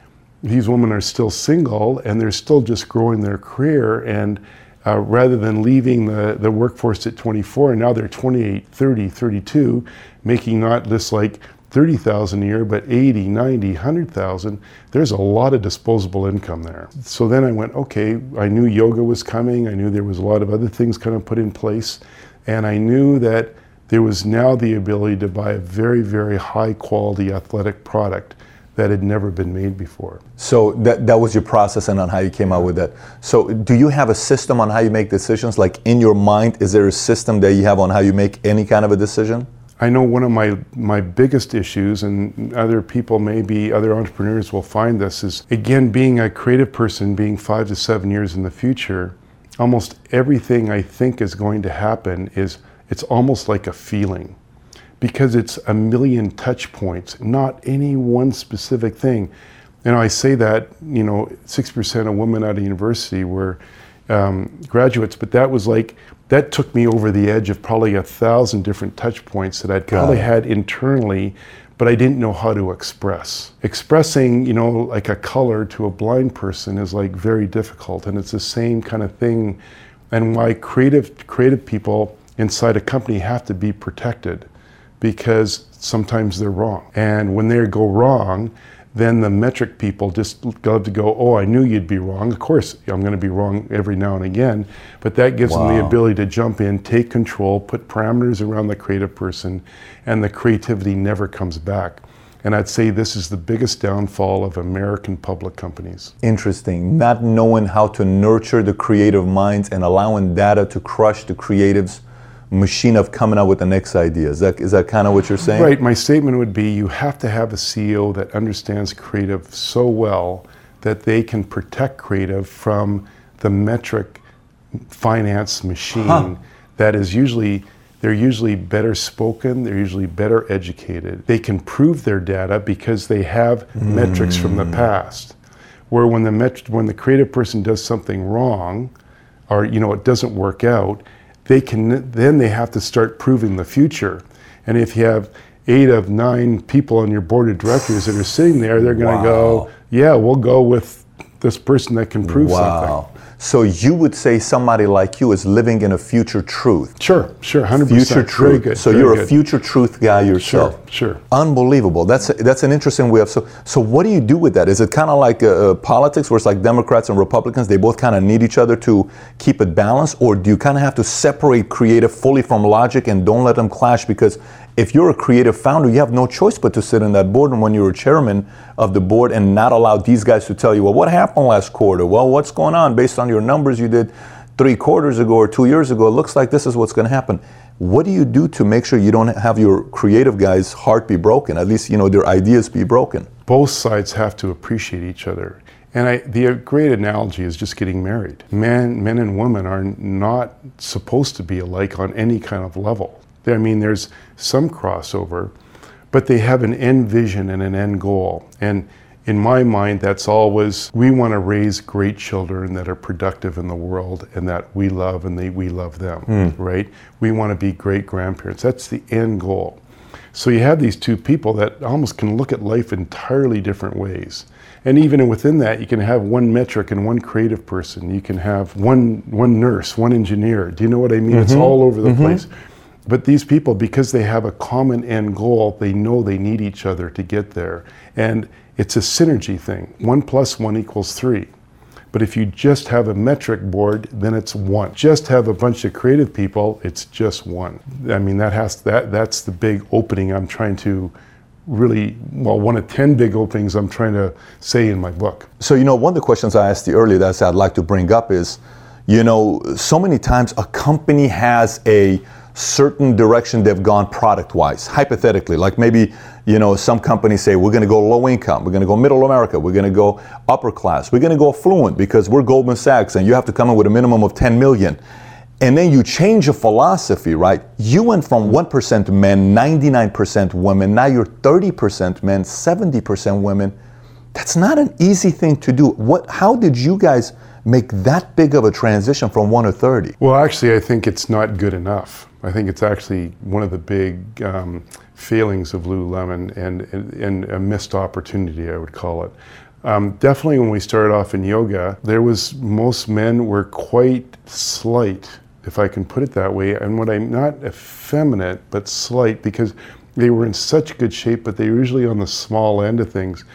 these women are still single and they're still just growing their career and uh, rather than leaving the, the workforce at 24 and now they're 28 30 32 making not this like 30,000 a year, but 80, 90, 100,000, there's a lot of disposable income there. So then I went, okay, I knew yoga was coming. I knew there was a lot of other things kind of put in place. And I knew that there was now the ability to buy a very, very high quality athletic product that had never been made before. So that, that was your process and on how you came out with that. So do you have a system on how you make decisions? Like in your mind, is there a system that you have on how you make any kind of a decision? I know one of my, my biggest issues, and other people, maybe other entrepreneurs will find this, is again, being a creative person, being five to seven years in the future, almost everything I think is going to happen is it's almost like a feeling because it's a million touch points, not any one specific thing. You know, I say that, you know, 6% of women at a university were um, graduates, but that was like that took me over the edge of probably a thousand different touch points that I'd probably had internally, but I didn't know how to express. Expressing, you know, like a color to a blind person is like very difficult, and it's the same kind of thing. And why creative creative people inside a company have to be protected because sometimes they're wrong. And when they go wrong, then the metric people just love to go, oh, I knew you'd be wrong. Of course, I'm going to be wrong every now and again, but that gives wow. them the ability to jump in, take control, put parameters around the creative person, and the creativity never comes back. And I'd say this is the biggest downfall of American public companies. Interesting. Not knowing how to nurture the creative minds and allowing data to crush the creatives machine of coming up with the next idea. Is that, is that kind of what you're saying? Right. My statement would be you have to have a CEO that understands creative so well that they can protect creative from the metric finance machine huh. that is usually they're usually better spoken, they're usually better educated. They can prove their data because they have mm. metrics from the past. Where when the met- when the creative person does something wrong or you know it doesn't work out, they can then they have to start proving the future. And if you have eight of nine people on your board of directors that are sitting there, they're going to wow. go, yeah, we'll go with this person that can prove wow. something. So you would say somebody like you is living in a future truth. Sure, sure, hundred percent. Future truth. Very good. So very you're good. a future truth guy yourself. Sure, sure. Unbelievable. That's a, that's an interesting way of. So so what do you do with that? Is it kind of like uh, uh, politics, where it's like Democrats and Republicans? They both kind of need each other to keep it balanced, or do you kind of have to separate creative fully from logic and don't let them clash? Because if you're a creative founder, you have no choice but to sit in that board. And when you're a chairman of the board and not allow these guys to tell you, well, what happened last quarter? Well, what's going on based on your numbers you did three quarters ago or two years ago? It looks like this is what's going to happen. what do you do to make sure you don't have your creative guys' heart be broken? At least, you know, their ideas be broken. Both sides have to appreciate each other. And I, the great analogy is just getting married. Men, men and women are not supposed to be alike on any kind of level. I mean, there's some crossover, but they have an end vision and an end goal. And in my mind, that's always we want to raise great children that are productive in the world and that we love and they, we love them, mm. right? We want to be great grandparents. That's the end goal. So you have these two people that almost can look at life entirely different ways. And even within that, you can have one metric and one creative person. You can have one one nurse, one engineer. Do you know what I mean? Mm-hmm. It's all over the mm-hmm. place. But these people, because they have a common end goal, they know they need each other to get there. And it's a synergy thing. One plus one equals three. But if you just have a metric board, then it's one. Just have a bunch of creative people, it's just one. I mean, that has that that's the big opening I'm trying to really well one of 10 big openings i'm trying to say in my book so you know one of the questions i asked you earlier that i'd like to bring up is you know so many times a company has a certain direction they've gone product wise hypothetically. Like maybe you know some companies say we're going to go low income. We're going to go middle america. We're going to go upper class. We're going to go affluent because we're goldman sachs and you have to come in with a minimum of 10 million. And then you change your philosophy right? You went from 1% men 99% women. Now you're 30% men 70% women. That's not an easy thing to do. What how did you guys make that big of a transition from 1 to 30 well actually i think it's not good enough I think it's actually one of the big um, failings of Lululemon and, and, and, a missed opportunity, I would call it. Um, definitely, when we started off in yoga, there was most men were quite slight, if I can put it that way. And what I'm not effeminate, but slight, because they were in such good shape, but they were usually on the small end of things.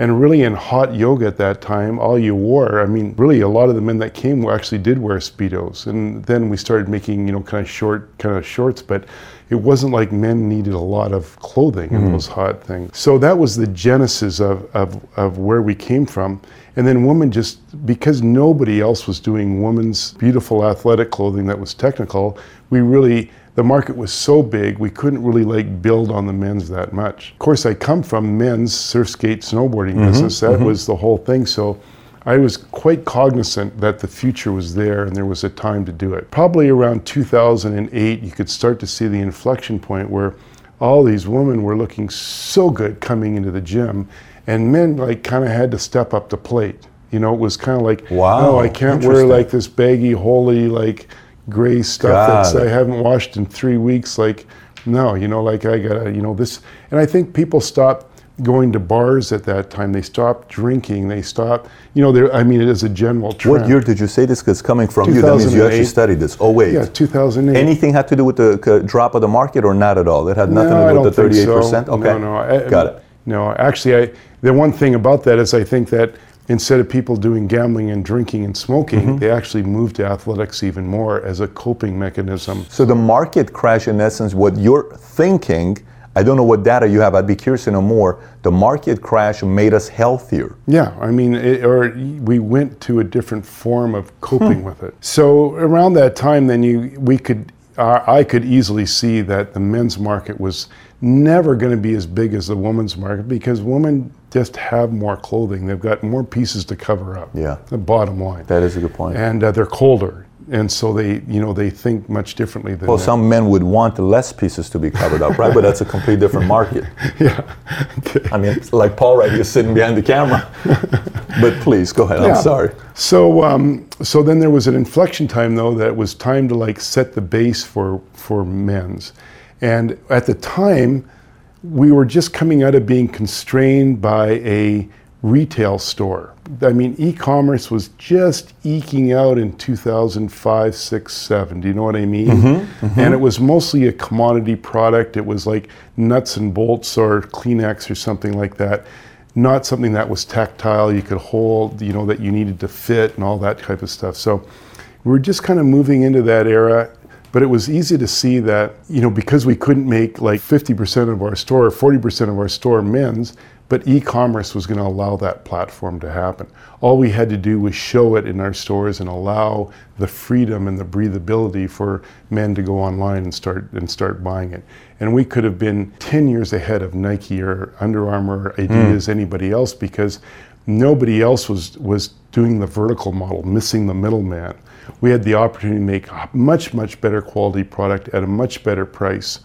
And really, in hot yoga at that time, all you wore, I mean, really, a lot of the men that came actually did wear Speedos. And then we started making, you know, kind of short, kind of shorts, but it wasn't like men needed a lot of clothing in mm-hmm. those hot things. So that was the genesis of, of, of where we came from. And then women just, because nobody else was doing women's beautiful athletic clothing that was technical, we really the market was so big we couldn't really like build on the men's that much. Of course, I come from men's surf skate snowboarding mm-hmm, business. That mm-hmm. was the whole thing. So I was quite cognizant that the future was there and there was a time to do it. Probably around 2008, you could start to see the inflection point where all these women were looking so good coming into the gym, and men like kind of had to step up the plate. You know, it was kind of like, wow, oh, I can't wear like this baggy, holy, like gray stuff that I haven't washed in three weeks. Like, no, you know, like I gotta, you know, this. And I think people stopped going to bars at that time. They stopped drinking. They stopped, you know, there. I mean, it is a general trend. What year did you say this? Because coming from you, that means you actually studied this. Oh wait, yeah, 2008. Anything had to do with the drop of the market, or not at all? It had nothing no, to do with the 38 so. percent. Okay, no, no, I, got it. No, actually, I, the one thing about that is I think that instead of people doing gambling and drinking and smoking, mm-hmm. they actually moved to athletics even more as a coping mechanism. So the market crash, in essence, what you're thinking. I don't know what data you have. I'd be curious to know more. The market crash made us healthier. Yeah, I mean, it, or we went to a different form of coping hmm. with it. So around that time, then you we could uh, I could easily see that the men's market was never going to be as big as the women's market because women just have more clothing. They've got more pieces to cover up. Yeah. The bottom line. That is a good point. And uh, they're colder. And so they, you know, they think much differently than. Well, some men would want less pieces to be covered up, right? But that's a completely different [LAUGHS] market. yeah. I mean, like Paul right here sitting behind the camera. [LAUGHS] but please go ahead. Yeah. I'm sorry. So, um, so then there was an inflection time though that was time to like set the base for for men's, and at the time, we were just coming out of being constrained by a retail store. I mean, e-commerce was just eking out in 2005, 6, 7. Do you know what I mean? Mm-hmm, mm-hmm. And it was mostly a commodity product. It was like nuts and bolts or Kleenex or something like that. Not something that was tactile, you could hold, you know, that you needed to fit and all that type of stuff. So we we're just kind of moving into that era But it was easy to see that, you know, because we couldn't make like 50% of our store, or 40% of our store men's, but e-commerce was going to allow that platform to happen. All we had to do was show it in our stores and allow the freedom and the breathability for men to go online and start and start buying it. And we could have been 10 years ahead of Nike or Under Armour, Adidas, mm. anybody else because nobody else was was doing the vertical model, missing the middleman. We had the opportunity to make a much much better quality product at a much better price,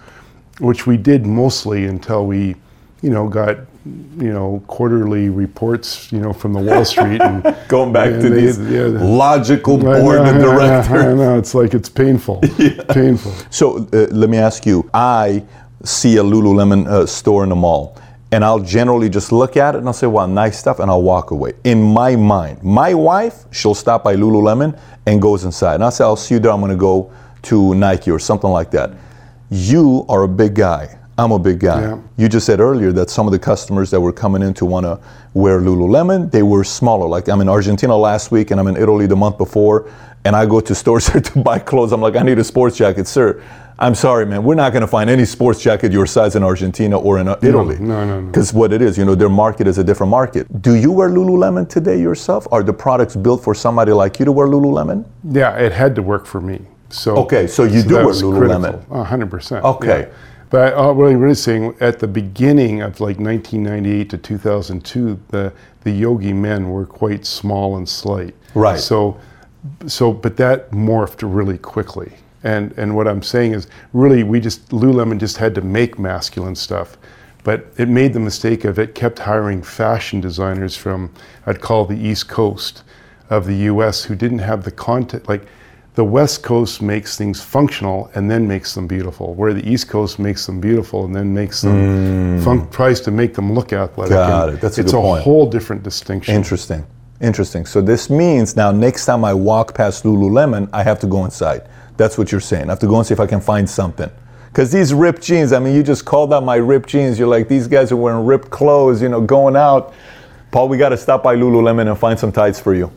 which we did mostly until we you know, got you know quarterly reports, you know, from the Wall Street and [LAUGHS] going back and to they, these yeah, logical board of directors. I know it's like it's painful, [LAUGHS] yeah. painful. So uh, let me ask you: I see a Lululemon uh, store in the mall. And I'll generally just look at it and I'll say, wow, nice stuff, and I'll walk away. In my mind, my wife, she'll stop by Lululemon and goes inside. And I'll say, I'll see you there, I'm gonna go to Nike or something like that. You are a big guy. I'm a big guy. Yeah. You just said earlier that some of the customers that were coming in to want to wear Lululemon, they were smaller. Like I'm in Argentina last week and I'm in Italy the month before, and I go to stores [LAUGHS] to buy clothes. I'm like, I need a sports jacket, sir. I'm sorry, man. We're not going to find any sports jacket your size in Argentina or in uh, Italy. No, no, no. Because no. what it is, you know, their market is a different market. Do you wear Lululemon today yourself? Are the products built for somebody like you to wear Lululemon? Yeah, it had to work for me. So okay, so you so do wear Lululemon. hundred percent. Okay. Yeah. But I really, really saying at the beginning of like 1998 to 2002, the the yogi men were quite small and slight. Right. So, so but that morphed really quickly. And and what I'm saying is, really, we just Lululemon just had to make masculine stuff, but it made the mistake of it kept hiring fashion designers from I'd call the East Coast of the U.S. who didn't have the content like the West Coast makes things functional and then makes them beautiful, where the East Coast makes them beautiful and then makes them mm. fun- tries to make them look athletic. Got it. That's a it's a point. whole different distinction. Interesting. Interesting. So this means now next time I walk past Lululemon, I have to go inside. That's what you're saying. I have to go and see if I can find something. Because these ripped jeans, I mean, you just called out my ripped jeans. You're like, these guys are wearing ripped clothes, you know, going out. Paul, we got to stop by Lululemon and find some tights for you.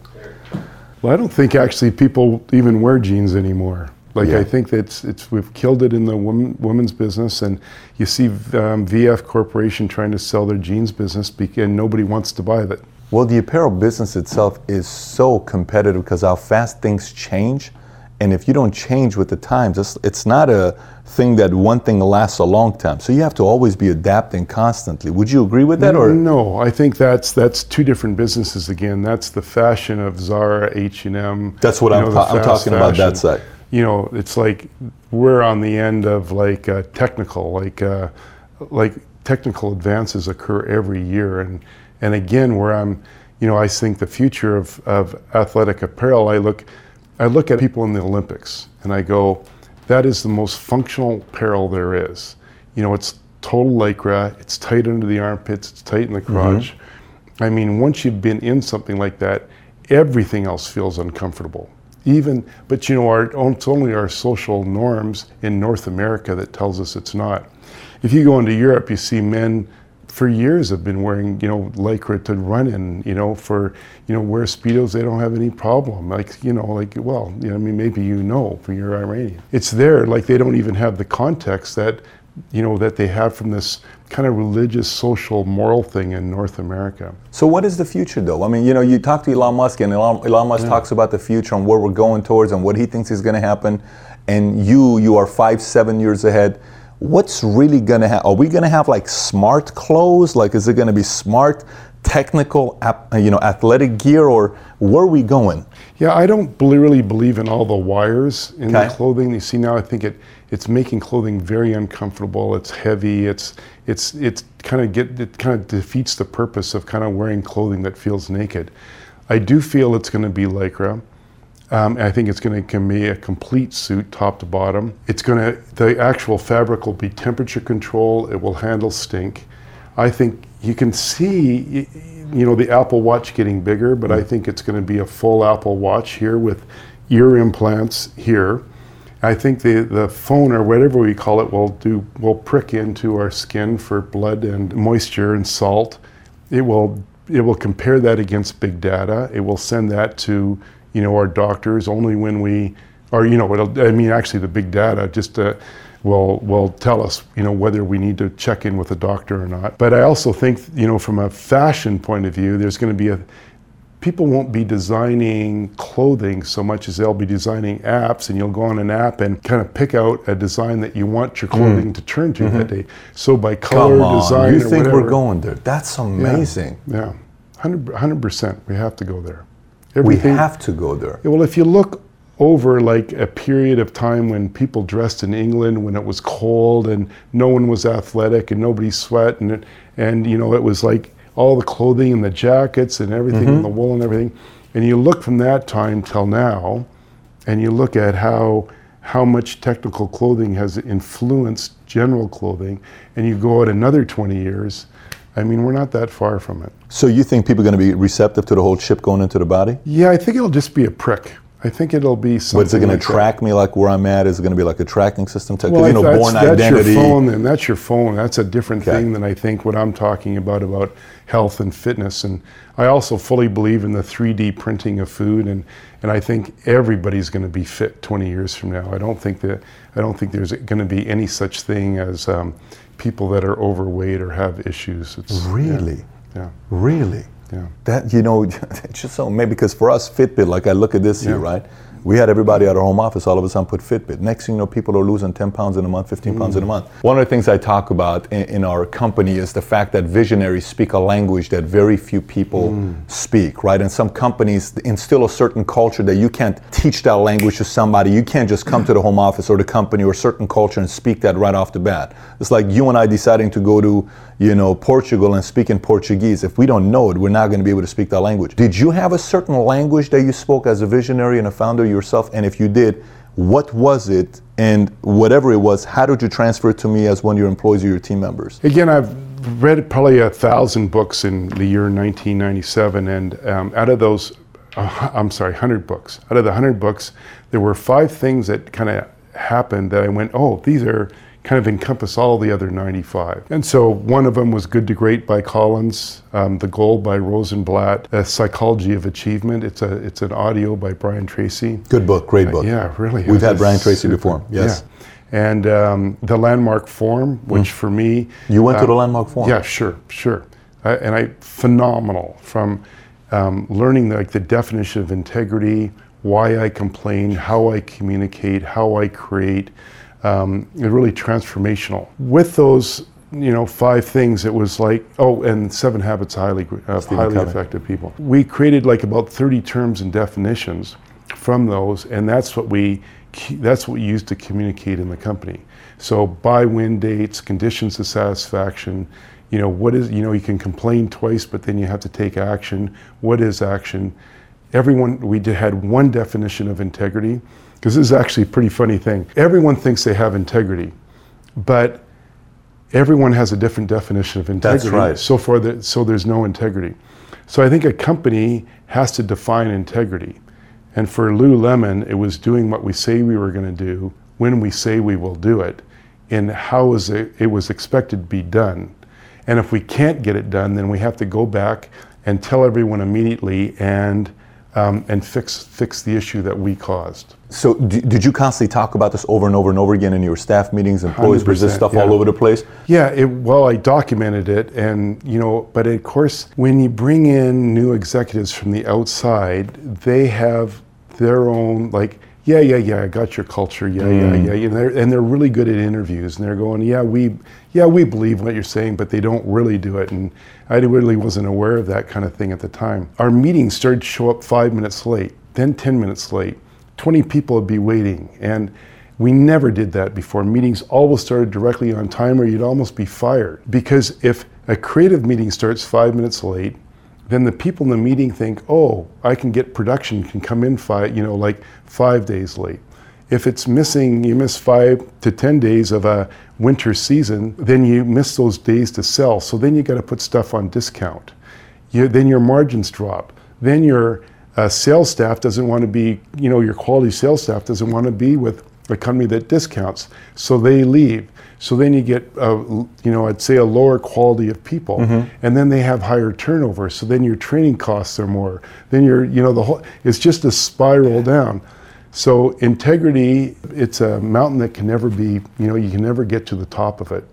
Well, I don't think actually people even wear jeans anymore. Like yeah. I think that it's we've killed it in the women, women's business, and you see um, VF Corporation trying to sell their jeans business, and nobody wants to buy it. Well, the apparel business itself is so competitive because how fast things change and if you don't change with the times, it's, it's not a thing that one thing lasts a long time. So you have to always be adapting constantly. Would you agree with that? Or no, I think that's that's two different businesses again. That's the fashion of Zara, H and M. That's what I'm, know, ta- I'm talking fashion. about. That side. You know, it's like we're on the end of like uh, technical, like uh, like technical advances occur every year, and and again, where I'm, you know, I think the future of of athletic apparel. I look I look at people in the Olympics and I go, that is the most functional apparel there is. You know, it's total lycra, it's tight under the armpits, it's tight in the crotch. Mm-hmm. I mean, once you've been in something like that, everything else feels uncomfortable. Even, but you know, our, it's only our social norms in North America that tells us it's not. If you go into Europe, you see men for years have been wearing, you know, lycra to run in, you know, for, you know, wear Speedos, they don't have any problem. Like, you know, like, well, you know, I mean, maybe you know for your Iranian. It's there, like they don't even have the context that, you know, that they have from this kind of religious, social, moral thing in North America. So what is the future though? I mean, you know, you talk to Elon Musk and Elon, Elon Musk yeah. talks about the future and where we're going towards and what he thinks is going to happen. And you, you are five, seven years ahead what's really going to happen? Are we going to have like smart clothes? Like, is it going to be smart, technical, you know, athletic gear, or where are we going? Yeah, I don't really believe in all the wires in okay. the clothing. You see now, I think it it's making clothing very uncomfortable. It's heavy. It's it's it's kind of get it kind of defeats the purpose of kind of wearing clothing that feels naked. I do feel it's going to be lycra. Um, I think it's going to be a complete suit, top to bottom. It's going to, the actual fabric will be temperature control. It will handle stink. I think you can see, you know, the Apple Watch getting bigger, but I think it's going to be a full Apple Watch here with ear implants here. I think the, the phone or whatever we call it will do will prick into our skin for blood and moisture and salt. It will it will compare that against big data. It will send that to you know, our doctors only when we or you know, I mean, actually, the big data just uh, will will tell us, you know, whether we need to check in with a doctor or not. But I also think, you know, from a fashion point of view, there's going to be a people won't be designing clothing so much as they'll be designing apps and you'll go on an app and kind of pick out a design that you want your clothing to turn to that day. So by color Come on, design you think whatever, we're going there? That's amazing. yeah. 100 percent. We have to go there We have to go there. well, if you look over like a period of time when people dressed in England when it was cold and no one was athletic and nobody sweat and and you know it was like all the clothing and the jackets and everything and the mm-hmm. wool and everything, and you look from that time till now, and you look at how how much technical clothing has influenced general clothing, and you go out another 20 years. I mean, we're not that far from it. So you think people are going to be receptive to the whole chip going into the body? Yeah, I think it'll just be a prick. I think it'll be something. But is it going like to that. track me like where I'm at? Is it going to be like a tracking system? 'Cause, Well, you know, that's, born that's identity. your phone, and that's your phone. That's a different Okay. thing than I think what I'm talking about about health and fitness. And I also fully believe in the 3D printing of food, and and I think everybody's going to be fit 20 years from now. I don't think that I don't think there's going to be any such thing as um, people that are overweight or have issues. It's, Really? Yeah. Really? Yeah. That you know, [LAUGHS] it's just so maybe because for us Fitbit, like I look at this here, right? We had everybody at our home office all of a sudden put Fitbit. Next thing you know, people are losing 10 pounds in a month, 15 pounds in a month. One of the things I talk about in, in our company is the fact that visionaries speak a language that very few people mm. speak, right? And some companies instill a certain culture that you can't teach that language to somebody. You can't just come to the home office or the company or certain culture and speak that right off the bat. It's like you and I deciding to go to, you know, Portugal and speak in Portuguese. If we don't know it, we're not going to be able to speak that language. Did you have a certain language that you spoke as a visionary and a founder yourself? And if you did, what was it? And whatever it was, how did you transfer it to me as one of your employees or your team members? Again, I've read probably a thousand books in the year 1997, and um, out of those, uh, [LAUGHS] I'm sorry, 100 books. Out of the 100 books, there were five things that kind of happened that I went, oh, these are kind of encompass all the other 95. And so one of them was Good to Great by Collins, um, The Goal by Rosenblatt, A Psychology of Achievement. It's a it's an audio by Brian Tracy. Good book, great book. Yeah, really. We've had Brian Tracy super. before, yes. Yeah. And um, the landmark forum, which for me, Mm. You went to um, the landmark forum? Yeah, sure, sure. I, and I phenomenal from um, learning like the definition of integrity, why I complain, how I communicate, how I create. Um, it really transformational. With those, you know, five things, it was like oh, and seven habits highly Stephen highly effective people. We created like about 30 terms and definitions from those, and that's what we that's what we use to communicate in the company. So by when dates, conditions of satisfaction. You know what is you know you can complain twice, but then you have to take action. What is action? Everyone we did, had one definition of integrity because this is actually a pretty funny thing. Everyone thinks they have integrity, but everyone has a different definition of integrity. That's right. So far, that, so there's no integrity. So I think a company has to define integrity. And for Lululemon, it was doing what we say we were going to do when we say we will do it, and how is it, it was expected to be done. And if we can't get it done, then we have to go back and tell everyone immediately and um, and fix fix the issue that we caused. So d- did you constantly talk about this over and over and over again in your staff meetings? Employees this stuff yeah. all over the place? Yeah, it, well, I documented it, and you know, but of course, when you bring in new executives from the outside, they have their own like, yeah, yeah, yeah, I got your culture, yeah, yeah, mm. yeah, and they're and they're really good at interviews, and they're going, yeah, we, yeah, we believe what you're saying, but they don't really do it, and I really wasn't aware of that kind of thing at the time. Our meetings started to show up five minutes late, then ten minutes late. 20 people would be waiting, and we never did that before. Meetings always started directly on time, or you'd almost be fired. Because if a creative meeting starts five minutes late, then the people in the meeting think, oh, I can get production can come in five, you know, like five days late. If it's missing, you miss five to 10 days of a winter season, then you miss those days to sell. So then you got to put stuff on discount. You, then your margins drop. Then your uh, sales staff doesn't want to be, you know, your quality sales staff doesn't want to be with a company that discounts. So they leave. So then you get, uh, you know, I'd say a lower quality of people, and then they have higher turnover. So then your training costs are more. Then you're, you know, the whole, it's just a spiral down. So integrity, it's a mountain that can never be, you know, you can never get to the top of it,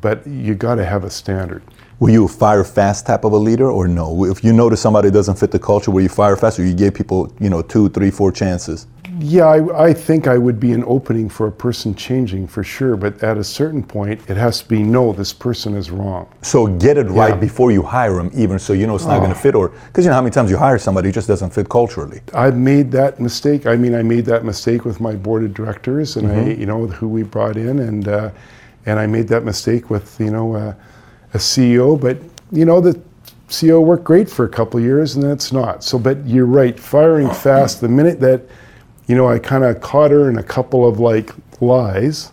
but you got to have a standard. Were you a fire fast type of a leader or no? If you notice somebody doesn't fit the culture, were you fire fast or you gave people, you know, two, three, four chances? Yeah, I, I, think I would be an opening for a person changing for sure, but at a certain point, it has to be no, this person is wrong. So get it right yeah. before you hire them, even so you know it's not oh. going to fit, or because you know how many times you hire somebody, it just doesn't fit culturally. I've made that mistake. I mean, I made that mistake with my board of directors, and mm-hmm. I, you know, who we brought in, and uh, and I made that mistake with you know uh, a CEO, but you know the CEO worked great for a couple of years, and that's not. So, but you're right, firing fast the minute that you know, I kind of caught her in a couple of like lies,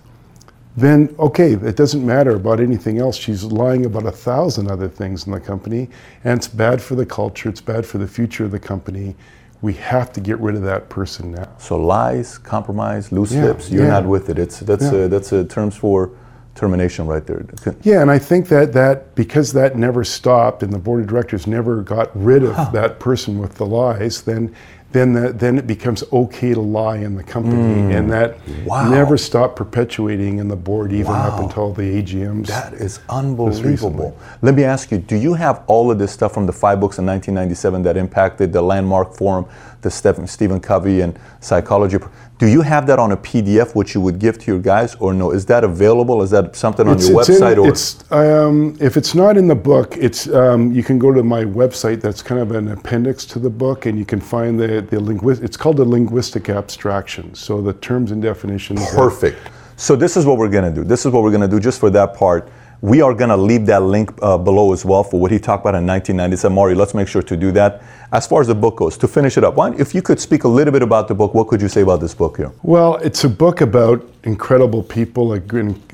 then okay, it doesn't matter about anything else. She's lying about a thousand other things in the company, and it's bad for the culture, it's bad for the future of the company. We have to get rid of that person now. So lies, compromise, loose yeah, lips, you're yeah. not with it. It's that's yeah. a, that's a terms for termination right there. Yeah, and I think that that because that never stopped and the board of directors never got rid of huh. that person with the lies, then then the, then it becomes okay to lie in the company, mm. and that wow. never stopped perpetuating in the board even wow. up until the AGMs. That is unbelievable. Let me ask you: Do you have all of this stuff from the five books in 1997 that impacted the landmark forum, the Stephen Covey and psychology? Do you have that on a PDF, which you would give to your guys, or no? Is that available? Is that something on it's, your it's website? In, or it's, um, if it's not in the book, it's um, you can go to my website. That's kind of an appendix to the book, and you can find the the linguist. It's called the linguistic abstraction. So the terms and definitions. Perfect. So this is what we're going to do. This is what we're going to do just for that part. We are going to leave that link uh, below as well for what he talked about in 1997. Maury, let's make sure to do that. As far as the book goes, to finish it up, why, if you could speak a little bit about the book, what could you say about this book here? Well, it's a book about incredible people, a,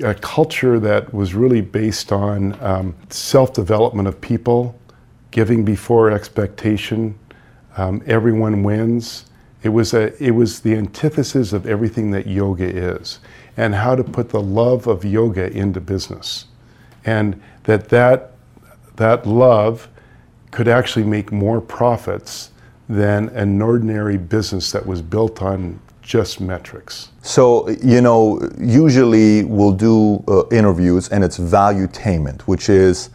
a culture that was really based on um, self development of people, giving before expectation, um, everyone wins. It was, a, it was the antithesis of everything that yoga is, and how to put the love of yoga into business and that that, that love could actually make more profits than an ordinary business that was built on just metrics. So, you know, usually we'll do uh, interviews and it's valuetainment, which is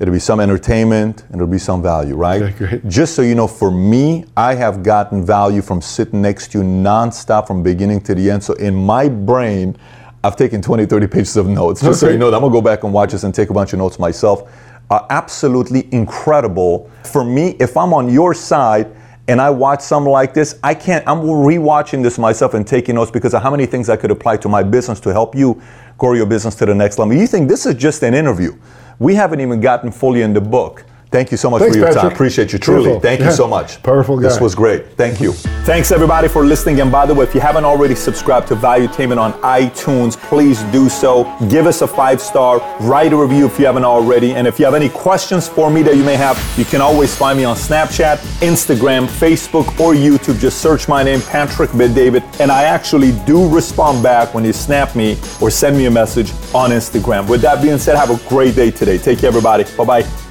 it'll be some entertainment and it'll be some value, right? Okay, great. Just so you know, for me, I have gotten value from sitting next to you nonstop from beginning to the end. So in my brain, I've taken 20, 30 pages of notes. Just okay. so you know, I'm gonna go back and watch this and take a bunch of notes myself. Uh, absolutely incredible. For me, if I'm on your side and I watch something like this, I can't, I'm rewatching this myself and taking notes because of how many things I could apply to my business to help you grow your business to the next level. You think this is just an interview. We haven't even gotten fully in the book. Thank you so much Thanks, for your Patrick. time. Appreciate you truly. Beautiful. Thank yeah. you so much. [LAUGHS] Powerful guy. This was great. Thank you. Thanks everybody for listening. And by the way, if you haven't already subscribed to Value Valuetainment on iTunes, please do so. Give us a five star. Write a review if you haven't already. And if you have any questions for me that you may have, you can always find me on Snapchat, Instagram, Facebook, or YouTube. Just search my name, Patrick Bet-David, and I actually do respond back when you snap me or send me a message on Instagram. With that being said, have a great day today. Take care, everybody. Bye bye.